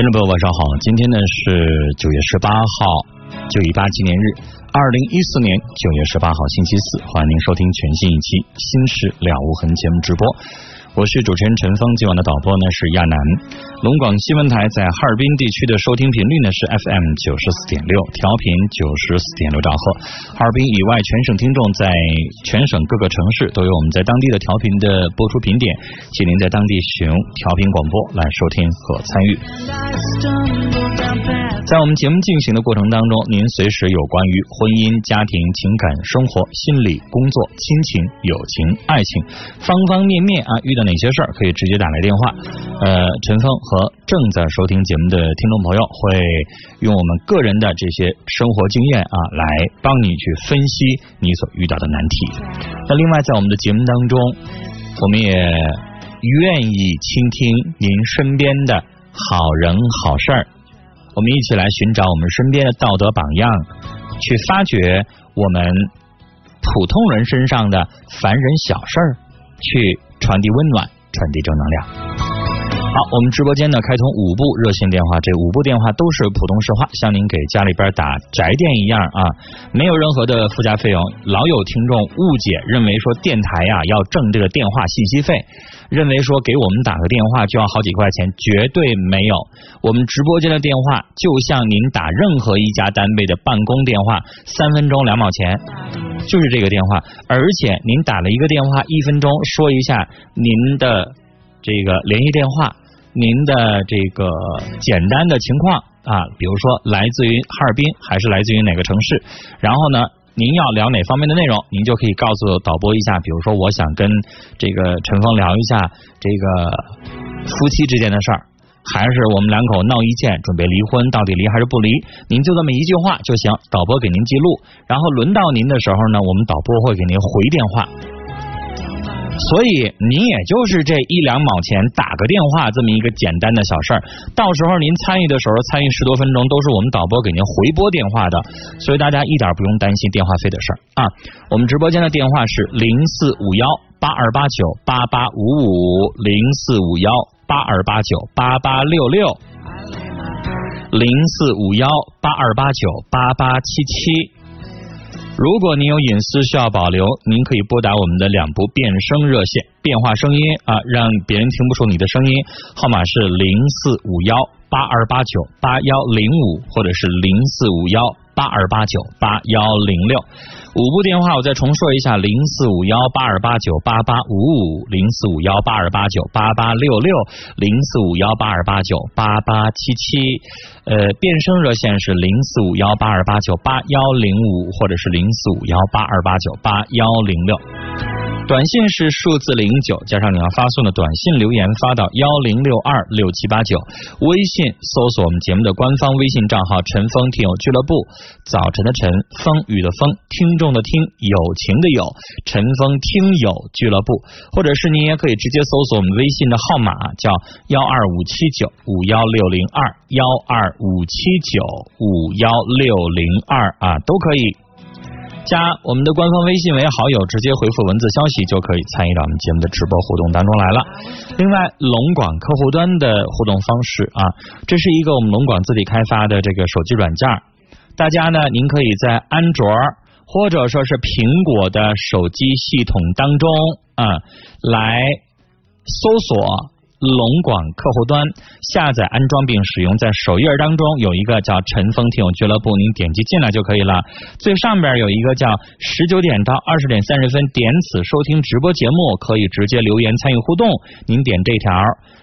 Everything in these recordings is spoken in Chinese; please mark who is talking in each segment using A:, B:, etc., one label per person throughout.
A: 听众朋友，晚上好！今天呢是九月十八号，九一八纪念日，二零一四年九月十八号星期四，欢迎您收听全新一期《新事了无痕》节目直播。我是主持人陈峰，今晚的导播呢是亚楠。龙广新闻台在哈尔滨地区的收听频率呢是 FM 九十四点六，调频九十四点六兆赫。哈尔滨以外，全省听众在全省各个城市都有我们在当地的调频的播出频点，请您在当地使用调频广播来收听和参与。在我们节目进行的过程当中，您随时有关于婚姻、家庭、情感、生活、心理、工作、亲情、友情、爱情方方面面啊，遇到哪些事儿，可以直接打来电话。呃，陈峰和正在收听节目的听众朋友会用我们个人的这些生活经验啊，来帮你去分析你所遇到的难题。那另外，在我们的节目当中，我们也愿意倾听您身边的好人好事儿。我们一起来寻找我们身边的道德榜样，去发掘我们普通人身上的凡人小事儿，去传递温暖，传递正能量。好，我们直播间呢开通五部热线电话，这五部电话都是普通市话，像您给家里边打宅电一样啊，没有任何的附加费用。老有听众误解，认为说电台呀要挣这个电话信息费，认为说给我们打个电话就要好几块钱，绝对没有。我们直播间的电话就像您打任何一家单位的办公电话，三分钟两毛钱，就是这个电话。而且您打了一个电话，一分钟说一下您的这个联系电话。您的这个简单的情况啊，比如说来自于哈尔滨还是来自于哪个城市，然后呢，您要聊哪方面的内容，您就可以告诉导播一下。比如说，我想跟这个陈峰聊一下这个夫妻之间的事儿，还是我们两口闹意见，准备离婚，到底离还是不离？您就这么一句话就行，导播给您记录，然后轮到您的时候呢，我们导播会给您回电话。所以您也就是这一两毛钱打个电话这么一个简单的小事儿，到时候您参与的时候参与十多分钟都是我们导播给您回拨电话的，所以大家一点不用担心电话费的事儿啊。我们直播间的电话是零四五幺八二八九八八五五零四五幺八二八九八八六六零四五幺八二八九八八七七。如果您有隐私需要保留，您可以拨打我们的两部变声热线，变化声音啊，让别人听不出你的声音。号码是零四五幺八二八九八幺零五，或者是零四五幺。八二八九八幺零六五部电话，我再重说一下：零四五幺八二八九八八五五，零四五幺八二八九八八六六，零四五幺八二八九八八七七。呃，变声热线是零四五幺八二八九八幺零五，或者是零四五幺八二八九八幺零六。短信是数字零九加上你要发送的短信留言发到幺零六二六七八九，微信搜索我们节目的官方微信账号“陈峰听友俱乐部”，早晨的晨，风雨的风，听众的听，友情的友，陈峰听友俱乐部，或者是您也可以直接搜索我们微信的号码叫幺二五七九五幺六零二幺二五七九五幺六零二啊，都可以。加我们的官方微信为好友，直接回复文字消息就可以参与到我们节目的直播互动当中来了。另外，龙广客户端的互动方式啊，这是一个我们龙广自己开发的这个手机软件，大家呢，您可以在安卓或者说是苹果的手机系统当中啊来搜索。龙广客户端下载安装并使用，在首页当中有一个叫“陈峰听友俱乐部”，您点击进来就可以了。最上边有一个叫“十九点到二十点三十分，点此收听直播节目”，可以直接留言参与互动。您点这条，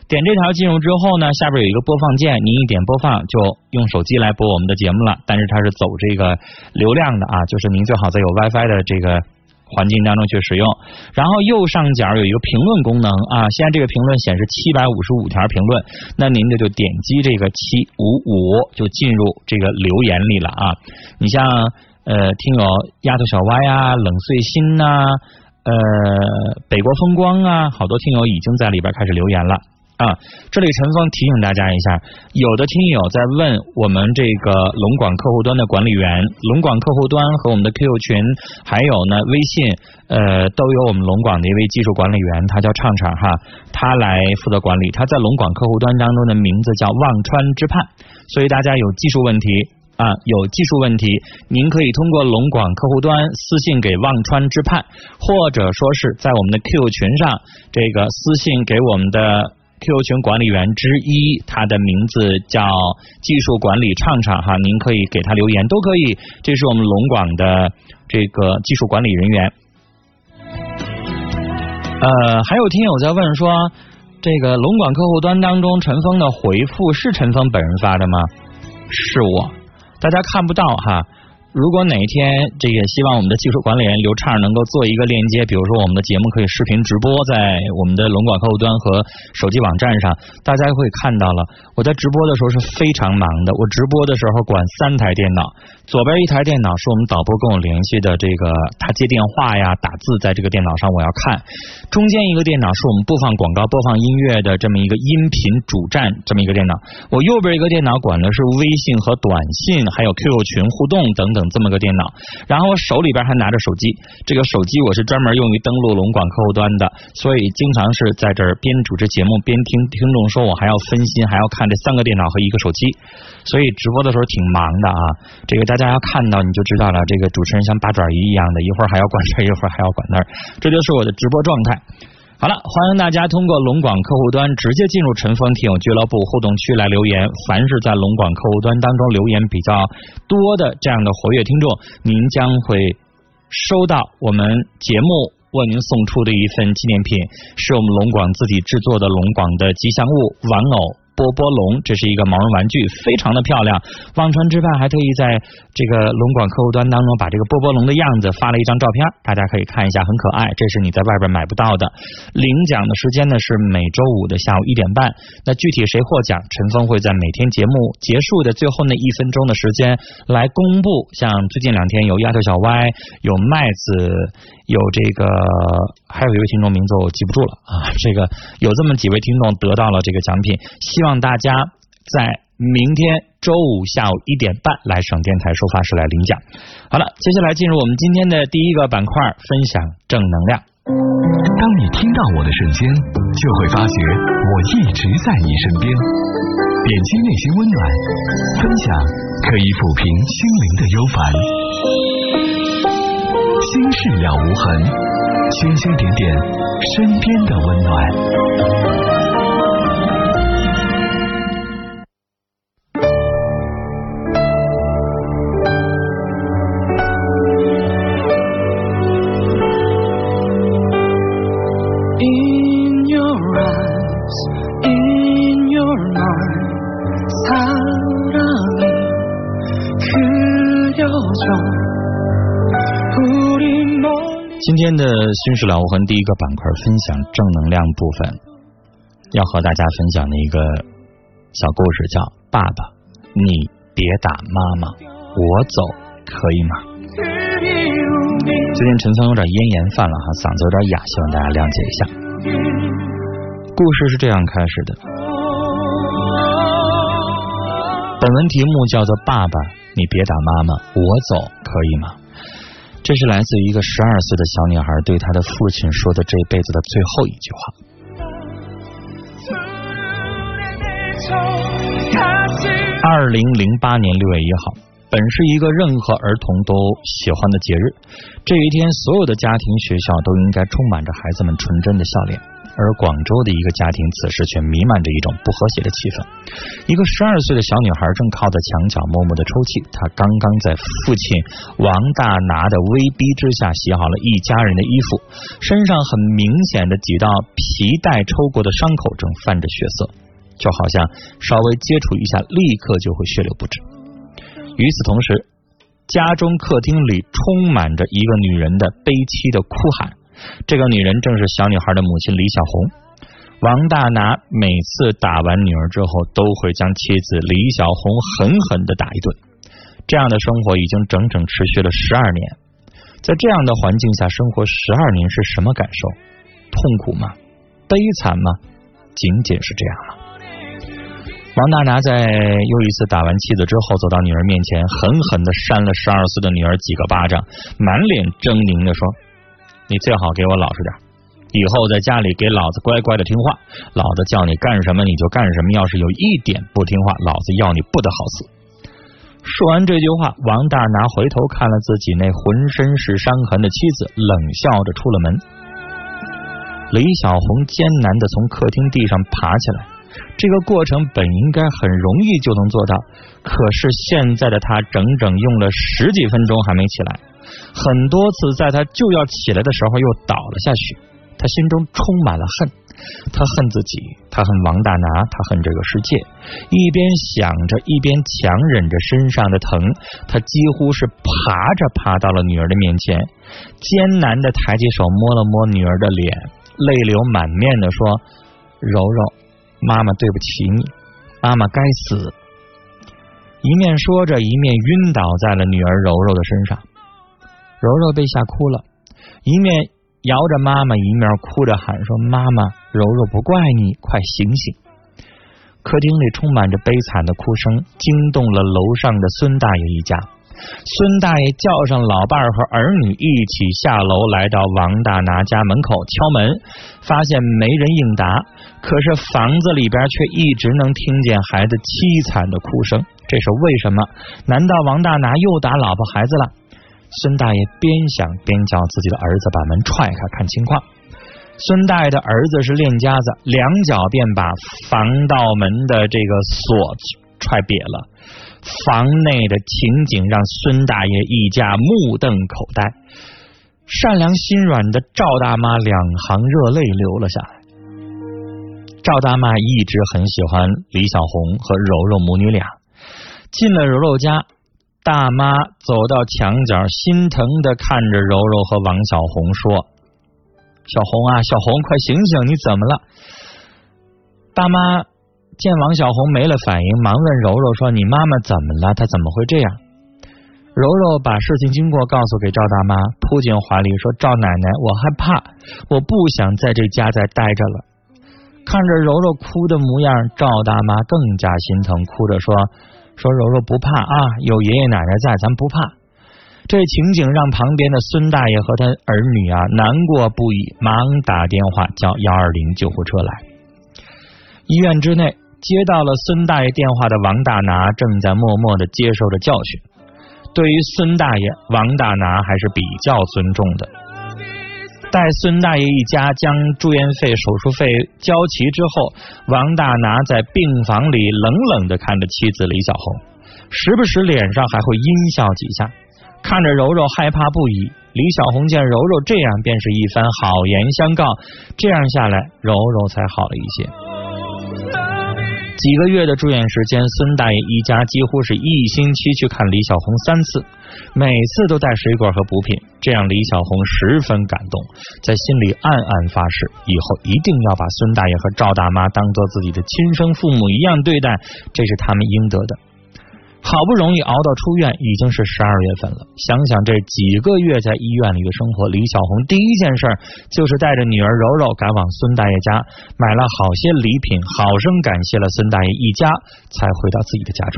A: 点这条进入之后呢，下边有一个播放键，您一点播放就用手机来播我们的节目了。但是它是走这个流量的啊，就是您最好在有 WiFi 的这个。环境当中去使用，然后右上角有一个评论功能啊，现在这个评论显示七百五十五条评论，那您这就点击这个七五五就进入这个留言里了啊。你像呃听友丫头小歪啊、冷碎心呐、呃北国风光啊，好多听友已经在里边开始留言了。啊，这里陈峰提醒大家一下，有的听友在问我们这个龙广客户端的管理员，龙广客户端和我们的 QQ 群，还有呢微信，呃，都有我们龙广的一位技术管理员，他叫畅畅哈，他来负责管理。他在龙广客户端当中的名字叫忘川之畔，所以大家有技术问题啊，有技术问题，您可以通过龙广客户端私信给忘川之畔，或者说是在我们的 QQ 群上这个私信给我们的。Q 群管理员之一，他的名字叫技术管理畅畅哈，您可以给他留言，都可以。这是我们龙广的这个技术管理人员。呃，还有听友在问说，这个龙广客户端当中陈峰的回复是陈峰本人发的吗？是我，大家看不到哈。如果哪一天这个希望我们的技术管理员刘畅能够做一个链接，比如说我们的节目可以视频直播在我们的龙广客户端和手机网站上，大家会看到了。我在直播的时候是非常忙的，我直播的时候管三台电脑，左边一台电脑是我们导播跟我联系的这个他接电话呀、打字在这个电脑上我要看，中间一个电脑是我们播放广告、播放音乐的这么一个音频主站这么一个电脑，我右边一个电脑管的是微信和短信，还有 QQ 群互动等等。这么个电脑，然后我手里边还拿着手机，这个手机我是专门用于登录龙广客户端的，所以经常是在这儿边主持节目边听听众说，我还要分心，还要看这三个电脑和一个手机，所以直播的时候挺忙的啊。这个大家要看到你就知道了，这个主持人像八爪鱼一样的，一会儿还要管这，一会儿还要管那儿，这就是我的直播状态。好了，欢迎大家通过龙广客户端直接进入陈峰听友俱乐部互动区来留言。凡是在龙广客户端当中留言比较多的这样的活跃听众，您将会收到我们节目为您送出的一份纪念品，是我们龙广自己制作的龙广的吉祥物玩偶。波波龙，这是一个毛绒玩具，非常的漂亮。忘川之畔还特意在这个龙广客户端当中把这个波波龙的样子发了一张照片，大家可以看一下，很可爱。这是你在外边买不到的。领奖的时间呢是每周五的下午一点半。那具体谁获奖，陈峰会在每天节目结束的最后那一分钟的时间来公布。像最近两天有丫头小歪，有麦子，有这个还有一位听众名字我记不住了啊。这个有这么几位听众得到了这个奖品，希望。大家在明天周五下午一点半来省电台收发室来领奖。好了，接下来进入我们今天的第一个板块，分享正能量。
B: 当你听到我的瞬间，就会发觉我一直在你身边。点击内心温暖，分享可以抚平心灵的忧烦。心事了无痕，星星点点身边的温暖。
A: 新式了无痕第一个板块分享正能量部分，要和大家分享的一个小故事叫《爸爸，你别打妈妈，我走可以吗？》最近陈峰有点咽炎犯了哈，嗓子有点哑，希望大家谅解一下。故事是这样开始的，本文题目叫做《爸爸，你别打妈妈，我走可以吗？》这是来自于一个十二岁的小女孩对她的父亲说的这辈子的最后一句话。二零零八年六月一号，本是一个任何儿童都喜欢的节日，这一天，所有的家庭、学校都应该充满着孩子们纯真的笑脸。而广州的一个家庭，此时却弥漫着一种不和谐的气氛。一个十二岁的小女孩正靠在墙角默默的抽泣，她刚刚在父亲王大拿的威逼之下洗好了一家人的衣服，身上很明显的几道皮带抽过的伤口正泛着血色，就好像稍微接触一下，立刻就会血流不止。与此同时，家中客厅里充满着一个女人的悲凄的哭喊。这个女人正是小女孩的母亲李小红。王大拿每次打完女儿之后，都会将妻子李小红狠狠的打一顿。这样的生活已经整整持续了十二年。在这样的环境下生活十二年是什么感受？痛苦吗？悲惨吗？仅仅是这样吗？王大拿在又一次打完妻子之后，走到女儿面前，狠狠的扇了十二岁的女儿几个巴掌，满脸狰狞的说：“你最好给我老实点，以后在家里给老子乖乖的听话，老子叫你干什么你就干什么，要是有一点不听话，老子要你不得好死。”说完这句话，王大拿回头看了自己那浑身是伤痕的妻子，冷笑着出了门。李小红艰难的从客厅地上爬起来。这个过程本应该很容易就能做到，可是现在的他整整用了十几分钟还没起来，很多次在他就要起来的时候又倒了下去。他心中充满了恨，他恨自己，他恨王大拿，他恨这个世界。一边想着，一边强忍着身上的疼，他几乎是爬着爬到了女儿的面前，艰难的抬起手摸了摸女儿的脸，泪流满面的说：“柔柔。”妈妈对不起你，妈妈该死。一面说着，一面晕倒在了女儿柔柔的身上。柔柔被吓哭了，一面摇着妈妈，一面哭着喊说：“妈妈，柔柔不怪你，快醒醒！”客厅里充满着悲惨的哭声，惊动了楼上的孙大爷一家。孙大爷叫上老伴儿和儿女一起下楼，来到王大拿家门口敲门，发现没人应答，可是房子里边却一直能听见孩子凄惨的哭声。这是为什么？难道王大拿又打老婆孩子了？孙大爷边想边叫自己的儿子把门踹开看情况。孙大爷的儿子是练家子，两脚便把防盗门的这个锁踹瘪了。房内的情景让孙大爷一家目瞪口呆，善良心软的赵大妈两行热泪流了下来。赵大妈一直很喜欢李小红和柔柔母女俩，进了柔柔家，大妈走到墙角，心疼的看着柔柔和王小红说：“小红啊，小红，快醒醒，你怎么了？”大妈。见王小红没了反应，忙问柔柔说：“你妈妈怎么了？她怎么会这样？”柔柔把事情经过告诉给赵大妈，扑进怀里说：“赵奶奶，我害怕，我不想在这家再待着了。”看着柔柔哭的模样，赵大妈更加心疼，哭着说：“说柔柔不怕啊，有爷爷奶奶在，咱不怕。”这情景让旁边的孙大爷和他儿女啊难过不已，忙打电话叫幺二零救护车来。医院之内。接到了孙大爷电话的王大拿正在默默的接受着教训。对于孙大爷，王大拿还是比较尊重的。待孙大爷一家将住院费、手术费交齐之后，王大拿在病房里冷冷的看着妻子李小红，时不时脸上还会阴笑几下。看着柔柔害怕不已，李小红见柔柔这样，便是一番好言相告。这样下来，柔柔才好了一些。几个月的住院时间，孙大爷一家几乎是一星期去看李小红三次，每次都带水果和补品，这让李小红十分感动，在心里暗暗发誓，以后一定要把孙大爷和赵大妈当做自己的亲生父母一样对待，这是他们应得的。好不容易熬到出院，已经是十二月份了。想想这几个月在医院里的生活，李小红第一件事就是带着女儿柔柔赶往孙大爷家，买了好些礼品，好生感谢了孙大爷一家，才回到自己的家中。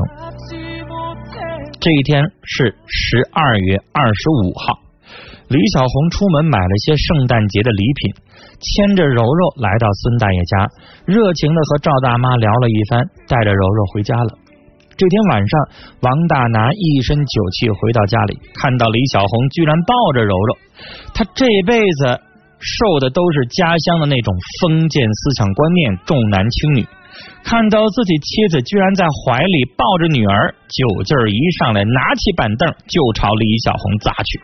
A: 这一天是十二月二十五号，李小红出门买了些圣诞节的礼品，牵着柔柔来到孙大爷家，热情的和赵大妈聊了一番，带着柔柔回家了。这天晚上，王大拿一身酒气回到家里，看到李小红居然抱着柔柔。他这辈子受的都是家乡的那种封建思想观念，重男轻女。看到自己妻子居然在怀里抱着女儿，酒劲儿一上来，拿起板凳就朝李小红砸去。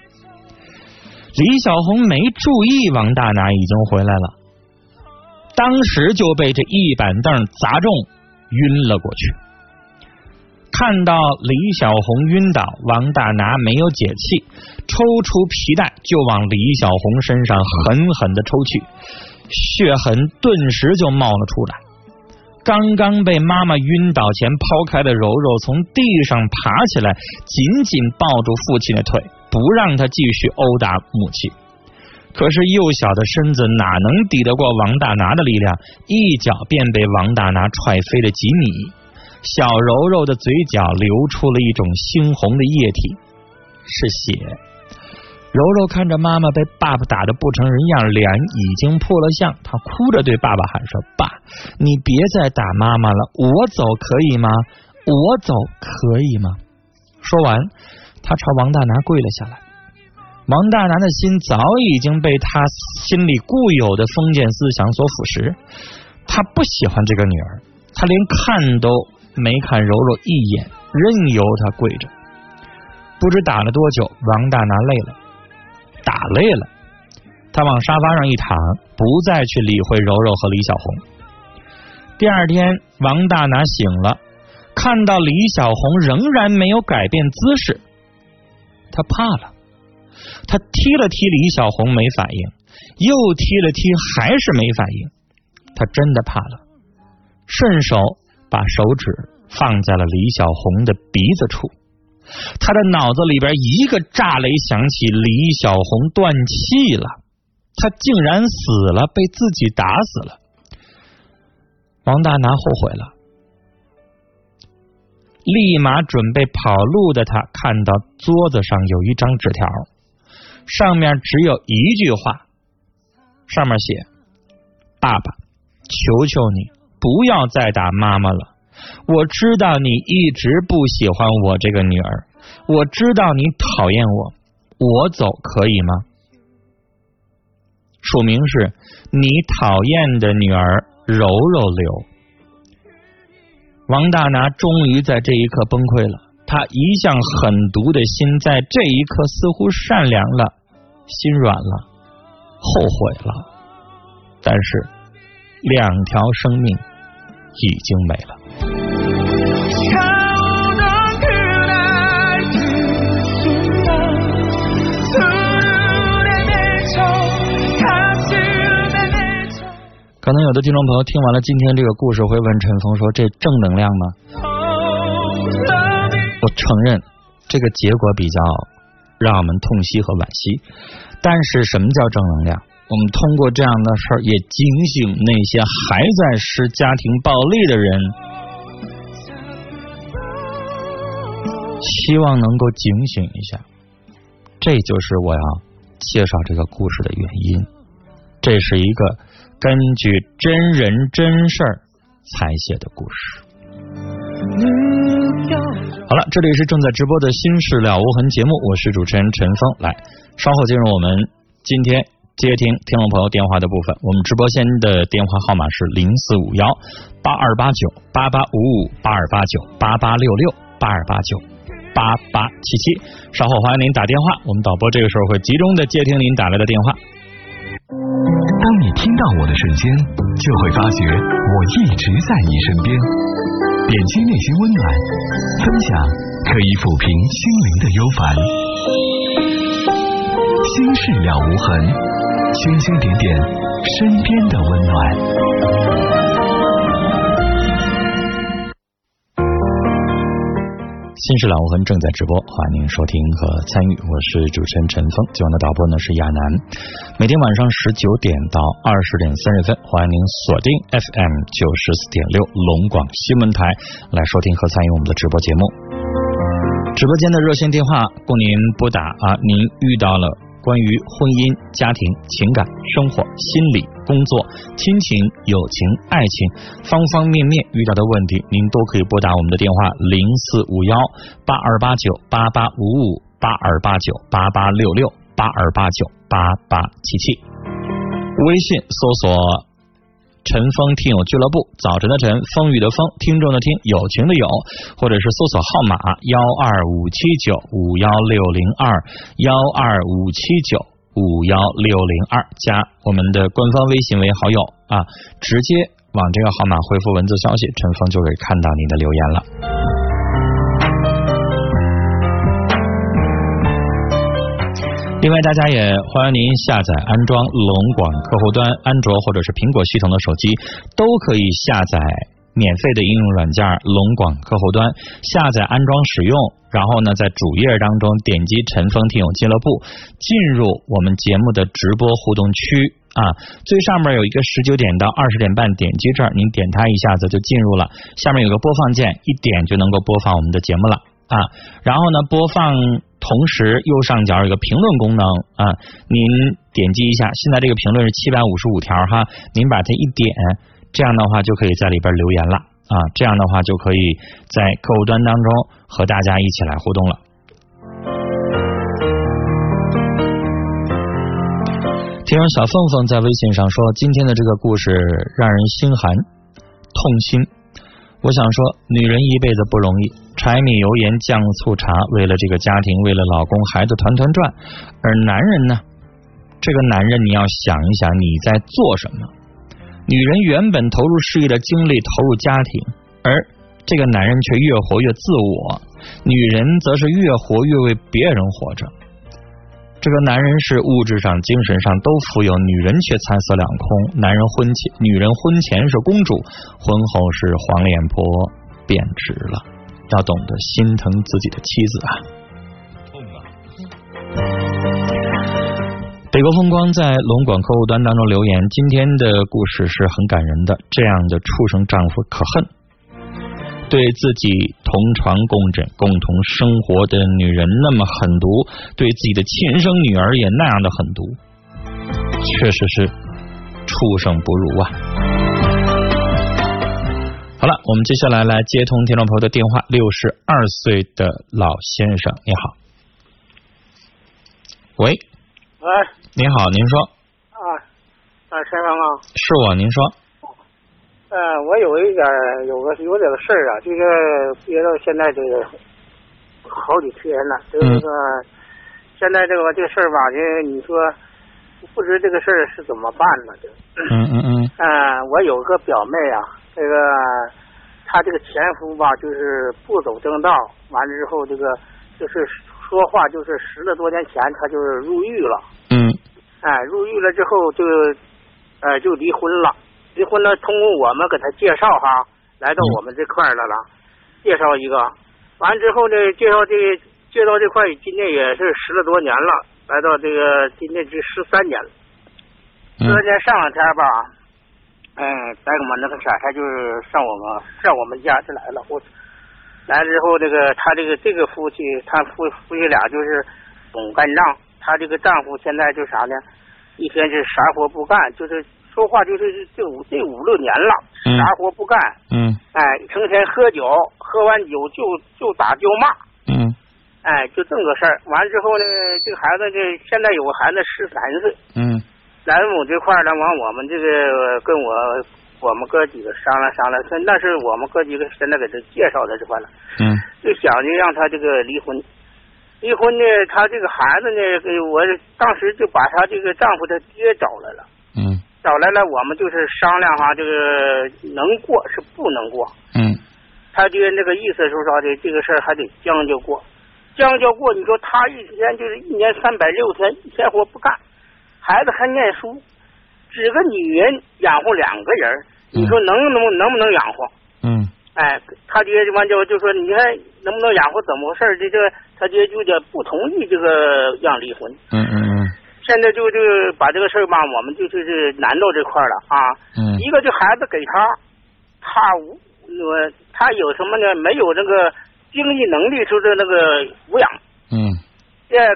A: 李小红没注意王大拿已经回来了，当时就被这一板凳砸中，晕了过去。看到李小红晕倒，王大拿没有解气，抽出皮带就往李小红身上狠狠的抽去，血痕顿时就冒了出来。刚刚被妈妈晕倒前抛开的柔柔从地上爬起来，紧紧抱住父亲的腿，不让他继续殴打母亲。可是幼小的身子哪能抵得过王大拿的力量？一脚便被王大拿踹飞了几米。小柔柔的嘴角流出了一种猩红的液体，是血。柔柔看着妈妈被爸爸打的不成人样，脸已经破了相，她哭着对爸爸喊说：“爸，你别再打妈妈了，我走可以吗？我走可以吗？”说完，他朝王大拿跪了下来。王大拿的心早已经被他心里固有的封建思想所腐蚀，他不喜欢这个女儿，他连看都没看柔柔一眼，任由她跪着。不知打了多久，王大拿累了。打累了，他往沙发上一躺，不再去理会柔柔和李小红。第二天，王大拿醒了，看到李小红仍然没有改变姿势，他怕了，他踢了踢李小红，没反应，又踢了踢，还是没反应，他真的怕了，顺手把手指放在了李小红的鼻子处。他的脑子里边一个炸雷响起，李小红断气了，他竟然死了，被自己打死了。王大拿后悔了，立马准备跑路的他看到桌子上有一张纸条，上面只有一句话，上面写：“爸爸，求求你不要再打妈妈了。”我知道你一直不喜欢我这个女儿，我知道你讨厌我，我走可以吗？署名是你讨厌的女儿柔柔流。王大拿终于在这一刻崩溃了，他一向狠毒的心在这一刻似乎善良了，心软了，后悔了，但是两条生命已经没了。可能有的听众朋友听完了今天这个故事，会问陈峰说：“这正能量吗？”我承认这个结果比较让我们痛惜和惋惜，但是什么叫正能量？我们通过这样的事儿，也警醒那些还在施家庭暴力的人，希望能够警醒一下。这就是我要介绍这个故事的原因。这是一个。根据真人真事儿采写的故事。好了，这里是正在直播的《心事了无痕》节目，我是主持人陈峰。来，稍后进入我们今天接听听众朋友电话的部分。我们直播间的电话号码是零四五幺八二八九八八五五八二八九八八六六八二八九八八七七。稍后欢迎您打电话，我们导播这个时候会集中的接听您打来的电话。
B: 当你听到我的瞬间，就会发觉我一直在你身边。点击内心温暖，分享可以抚平心灵的忧烦。心事了无痕，星星点点身边的温暖。
A: 新事了无痕正在直播，欢迎您收听和参与。我是主持人陈峰，今晚的导播呢是亚楠。每天晚上十九点到二十点三十分，欢迎您锁定 FM 九十四点六龙广新闻台来收听和参与我们的直播节目。直播间的热线电话供您拨打啊，您遇到了。关于婚姻、家庭、情感、生活、心理、工作、亲情、友情、爱情方方面面遇到的问题，您都可以拨打我们的电话零四五幺八二八九八八五五八二八九八八六六八二八九八八七七，微信搜索。陈峰听友俱乐部，早晨的晨，风雨的风，听众的听，友情的友，或者是搜索号码幺二五七九五幺六零二幺二五七九五幺六零二，加我们的官方微信为好友啊，直接往这个号码回复文字消息，陈峰就会看到你的留言了。另外，大家也欢迎您下载安装龙广客户端，安卓或者是苹果系统的手机都可以下载免费的应用软件龙广客户端，下载安装使用，然后呢，在主页当中点击“陈峰听友俱乐部”，进入我们节目的直播互动区啊。最上面有一个十九点到二十点半，点击这儿，您点它一下子就进入了。下面有个播放键，一点就能够播放我们的节目了啊。然后呢，播放同时右上角有个评论功能啊，您点击一下，现在这个评论是七百五十五条哈，您把它一点。这样的话就可以在里边留言了啊，这样的话就可以在客户端当中和大家一起来互动了。听说小凤凤在微信上说，今天的这个故事让人心寒痛心。我想说，女人一辈子不容易，柴米油盐酱醋茶，为了这个家庭，为了老公孩子团团转，而男人呢，这个男人你要想一想你在做什么。女人原本投入事业的精力投入家庭，而这个男人却越活越自我，女人则是越活越为别人活着。这个男人是物质上、精神上都富有，女人却惨色两空。男人婚前，女人婚前是公主，婚后是黄脸婆，贬值了。要懂得心疼自己的妻子啊。北国风光在龙广客户端当中留言，今天的故事是很感人的。这样的畜生丈夫可恨，对自己同床共枕、共同生活的女人那么狠毒，对自己的亲生女儿也那样的狠毒，确实是畜生不如啊！好了，我们接下来来接通听众朋友的电话，六十二岁的老先生，你好，喂。
C: 喂，
A: 你好，您说。
C: 啊，啊，先生啊。
A: 是我，您说。
C: 呃，我有一点有个有点事儿啊，就是憋到现在这个好几天了，就是说现在这个这个事儿吧，这你说不知这个事儿是怎么办呢？这。
A: 嗯嗯嗯。
C: 嗯，我有个表妹啊，这个他这个前夫吧，就是不走正道，完了之后这个就是。说话就是十来多年前，他就是入狱了。
A: 嗯。
C: 哎，入狱了之后就，呃，就离婚了。离婚了，通过我们给他介绍哈，来到我们这块来了。介绍一个，完之后呢，介绍这介绍这块，今年也是十来多年了，来到这个今年是十三年了。十三年上两天吧，嗯，在我们那个啥，他就是上我们上我们家就来了。我。来了之后，这个他这个这个夫妻，他夫夫妻俩就是总干仗。他这个丈夫现在就啥呢？一天是啥活不干，就是说话就是这五这五六年了，啥活不干。
A: 嗯。
C: 哎，成天喝酒，喝完酒就就打就骂。
A: 嗯。
C: 哎，就这么个事儿。完之后呢，这个孩子这现在有个孩子十三岁。
A: 嗯。
C: 来我这块呢，完我们这个跟我。我们哥几个商量商量，那那是我们哥几个现在给他介绍的这块了。
A: 嗯。
C: 就想着让他这个离婚，离婚呢，他这个孩子呢，我当时就把他这个丈夫他爹找来了。
A: 嗯。
C: 找来了，我们就是商量哈，这个能过是不能过。
A: 嗯。
C: 他爹那个意思是说的？这个事儿还得将就过，将就过。你说他一天就是一年三百六天，一天活不干，孩子还念书。只个女人养活两个人，你说能能能不能养活？
A: 嗯。
C: 哎，他爹完就就说，你看能不能养活？怎么回事？这这他爹就得不同意这个让离婚。
A: 嗯嗯嗯。
C: 现在就就把这个事儿吧，我们就就是难到这块了啊。
A: 嗯。
C: 一个就孩子给他，他无我他有什么呢？没有那个经济能力，就是那个抚养。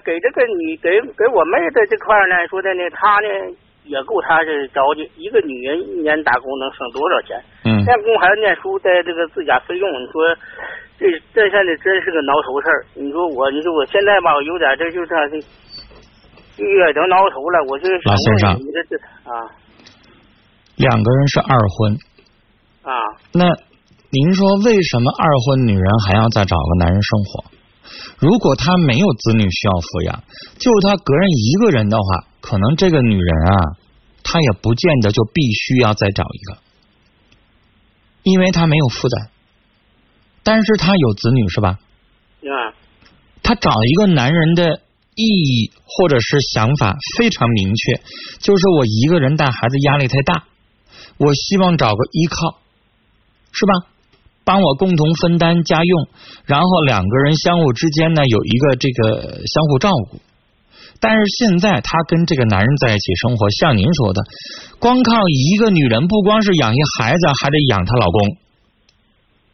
C: 给这个你给给我妹的这块呢，说的呢，她呢。也够她这着急，一个女人一年打工能省多少钱？
A: 嗯，
C: 现供孩子念书，在这个自家费用，你说这这现在真是个挠头事儿。你说我，你说我现在吧，有点这就这这，就有点挠头了。我就
A: 老先生，
C: 你这这啊，
A: 两个人是二婚
C: 啊，
A: 那您说为什么二婚女人还要再找个男人生活？如果他没有子女需要抚养，就是他个人一个人的话。可能这个女人啊，她也不见得就必须要再找一个，因为她没有负担，但是她有子女是吧？
C: 啊。
A: 她找一个男人的意义或者是想法非常明确，就是我一个人带孩子压力太大，我希望找个依靠，是吧？帮我共同分担家用，然后两个人相互之间呢有一个这个相互照顾。但是现在她跟这个男人在一起生活，像您说的，光靠一个女人，不光是养一孩子，还得养她老公。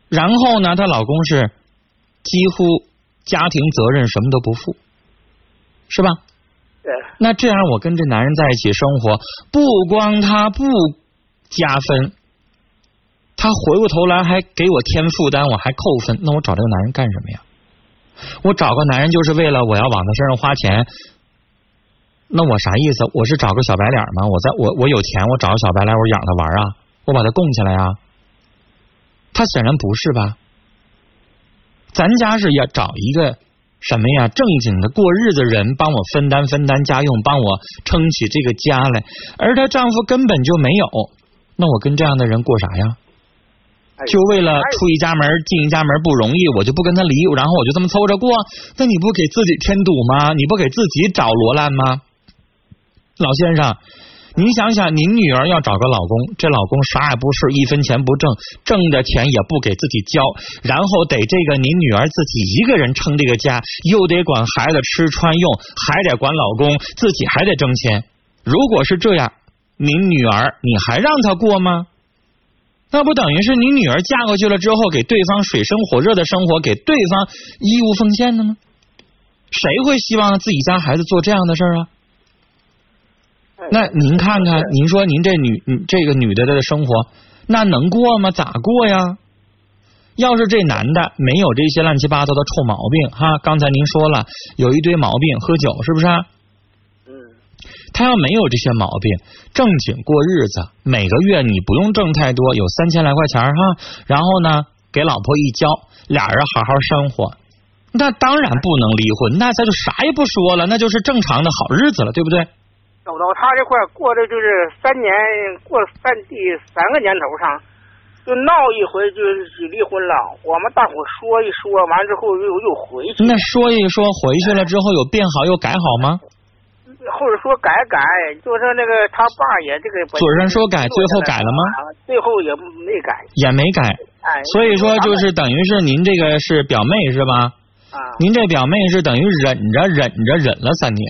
A: 然后呢，她老公是几乎家庭责任什么都不负，是吧？
C: 对。
A: 那这样我跟这男人在一起生活，不光他不加分，他回过头来还给我添负担，我还扣分。那我找这个男人干什么呀？我找个男人就是为了我要往他身上花钱。那我啥意思？我是找个小白脸吗？我在我我有钱，我找个小白脸，我养他玩啊？我把他供起来呀？他显然不是吧？咱家是要找一个什么呀？正经的过日子人，帮我分担分担家用，帮我撑起这个家来。而她丈夫根本就没有，那我跟这样的人过啥呀？就为了出一家门进一家门不容易，我就不跟他离，然后我就这么凑着过？那你不给自己添堵吗？你不给自己找罗烂吗？老先生，您想想，您女儿要找个老公，这老公啥也不是，一分钱不挣，挣的钱也不给自己交，然后得这个您女儿自己一个人撑这个家，又得管孩子吃穿用，还得管老公，自己还得挣钱。如果是这样，您女儿你还让她过吗？那不等于是你女儿嫁过去了之后，给对方水深火热的生活，给对方义务奉献的吗？谁会希望自己家孩子做这样的事儿啊？那您看看，您说您这女这个女的的生活，那能过吗？咋过呀？要是这男的没有这些乱七八糟的臭毛病哈，刚才您说了有一堆毛病，喝酒是不是？
C: 嗯。
A: 他要没有这些毛病，正经过日子，每个月你不用挣太多，有三千来块钱哈，然后呢给老婆一交，俩人好好生活，那当然不能离婚，那咱就啥也不说了，那就是正常的好日子了，对不对？
C: 走到他这块过的就是三年，过三第三个年头上，就闹一回就离婚了。我们大伙说一说，完之后又又回去。
A: 那说一说回去了之后有变好又改好吗？
C: 或者说改改，就是那个他爸也这个。
A: 嘴上说改，最后改了吗？
C: 最后也没改。
A: 也没改。
C: 哎。
A: 所以说就是等于是您这个是表妹是吧？
C: 啊。
A: 您这表妹是等于忍着忍着忍了三年。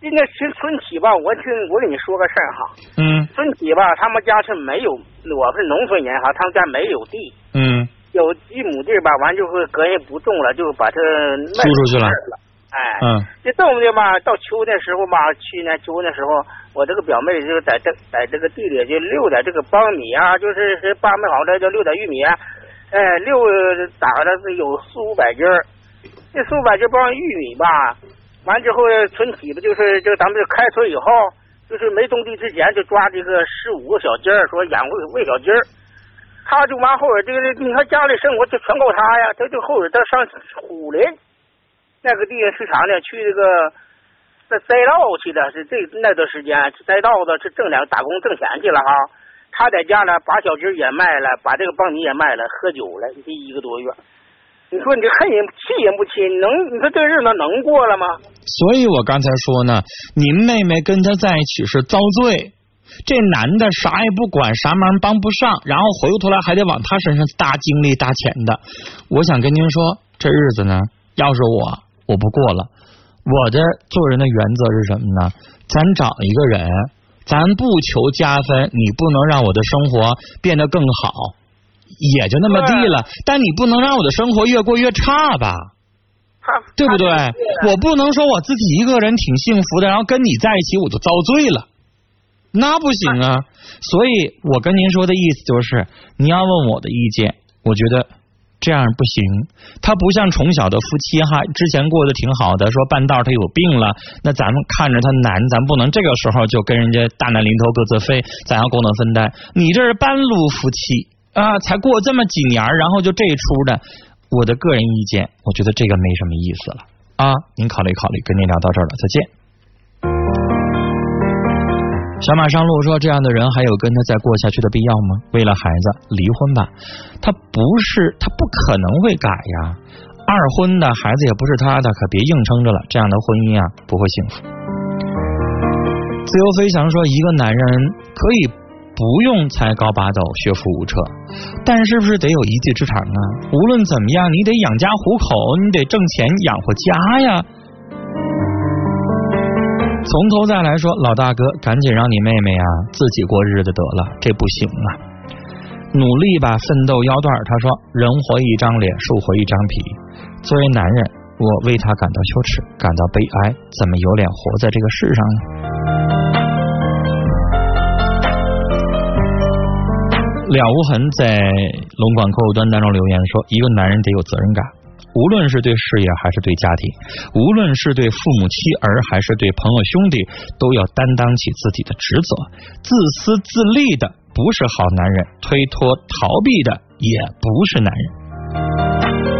C: 应该是村体吧，我听我跟你说个事儿哈。
A: 嗯。
C: 村体吧，他们家是没有，我是农村人哈，他们家没有地。
A: 嗯。
C: 有几亩地吧，完就会隔人不种了，就把它卖
A: 出去了。
C: 哎。
A: 嗯。
C: 这种的嘛，到秋天时候嘛，去年秋天时候，我这个表妹就在这在这个地里就溜点这个苞米啊，就是是八米好的叫溜点玉米，啊哎，溜打了是有四五百斤儿，这四五百斤包玉米吧。完之后，存起不就是就咱们开春以后，就是没种地之前就抓这个十五个小鸡儿，说养喂喂小鸡儿。他就完后边这个，你看家里生活就全靠他呀。他就后边他上虎林那个地方市场呢，去这个在栽稻去的，是这那段时间栽稻子是挣两打工挣钱去了哈。他在家呢，把小鸡也卖了，把这个苞米也卖了，喝酒了，这一个多月。你说你这恨人气人不气？能你说这日子能过了吗？
A: 所以我刚才说呢，您妹妹跟他在一起是遭罪，这男的啥也不管，啥忙帮不上，然后回过头来还得往他身上搭精力搭钱的。我想跟您说，这日子呢，要是我，我不过了。我的做人的原则是什么呢？咱找一个人，咱不求加分，你不能让我的生活变得更好。也就那么地了，但你不能让我的生活越过越差吧？对不对？我不能说我自己一个人挺幸福的，然后跟你在一起我就遭罪了，那不行啊！所以我跟您说的意思就是，你要问我的意见，我觉得这样不行。他不像从小的夫妻哈，之前过得挺好的，说半道他有病了，那咱们看着他难，咱不能这个时候就跟人家大难临头各自飞，咱要共同分担。你这是半路夫妻。啊，才过这么几年，然后就这一出的，我的个人意见，我觉得这个没什么意思了啊。您考虑考虑，跟您聊到这儿了，再见。小马上路说：“这样的人还有跟他再过下去的必要吗？为了孩子离婚吧，他不是，他不可能会改呀。二婚的孩子也不是他的，可别硬撑着了，这样的婚姻啊不会幸福。”自由飞翔说：“一个男人可以。”不用才高八斗、学富五车，但是不是得有一技之长啊？无论怎么样，你得养家糊口，你得挣钱养活家呀。从头再来说，老大哥，赶紧让你妹妹啊自己过日子得了，这不行啊！努力吧，奋斗腰段。他说：“人活一张脸，树活一张皮。作为男人，我为他感到羞耻，感到悲哀。怎么有脸活在这个世上呢？”了无痕在龙管客户端当中留言说：“一个男人得有责任感。”无论是对事业还是对家庭，无论是对父母妻儿还是对朋友兄弟，都要担当起自己的职责。自私自利的不是好男人，推脱逃避的也不是男人。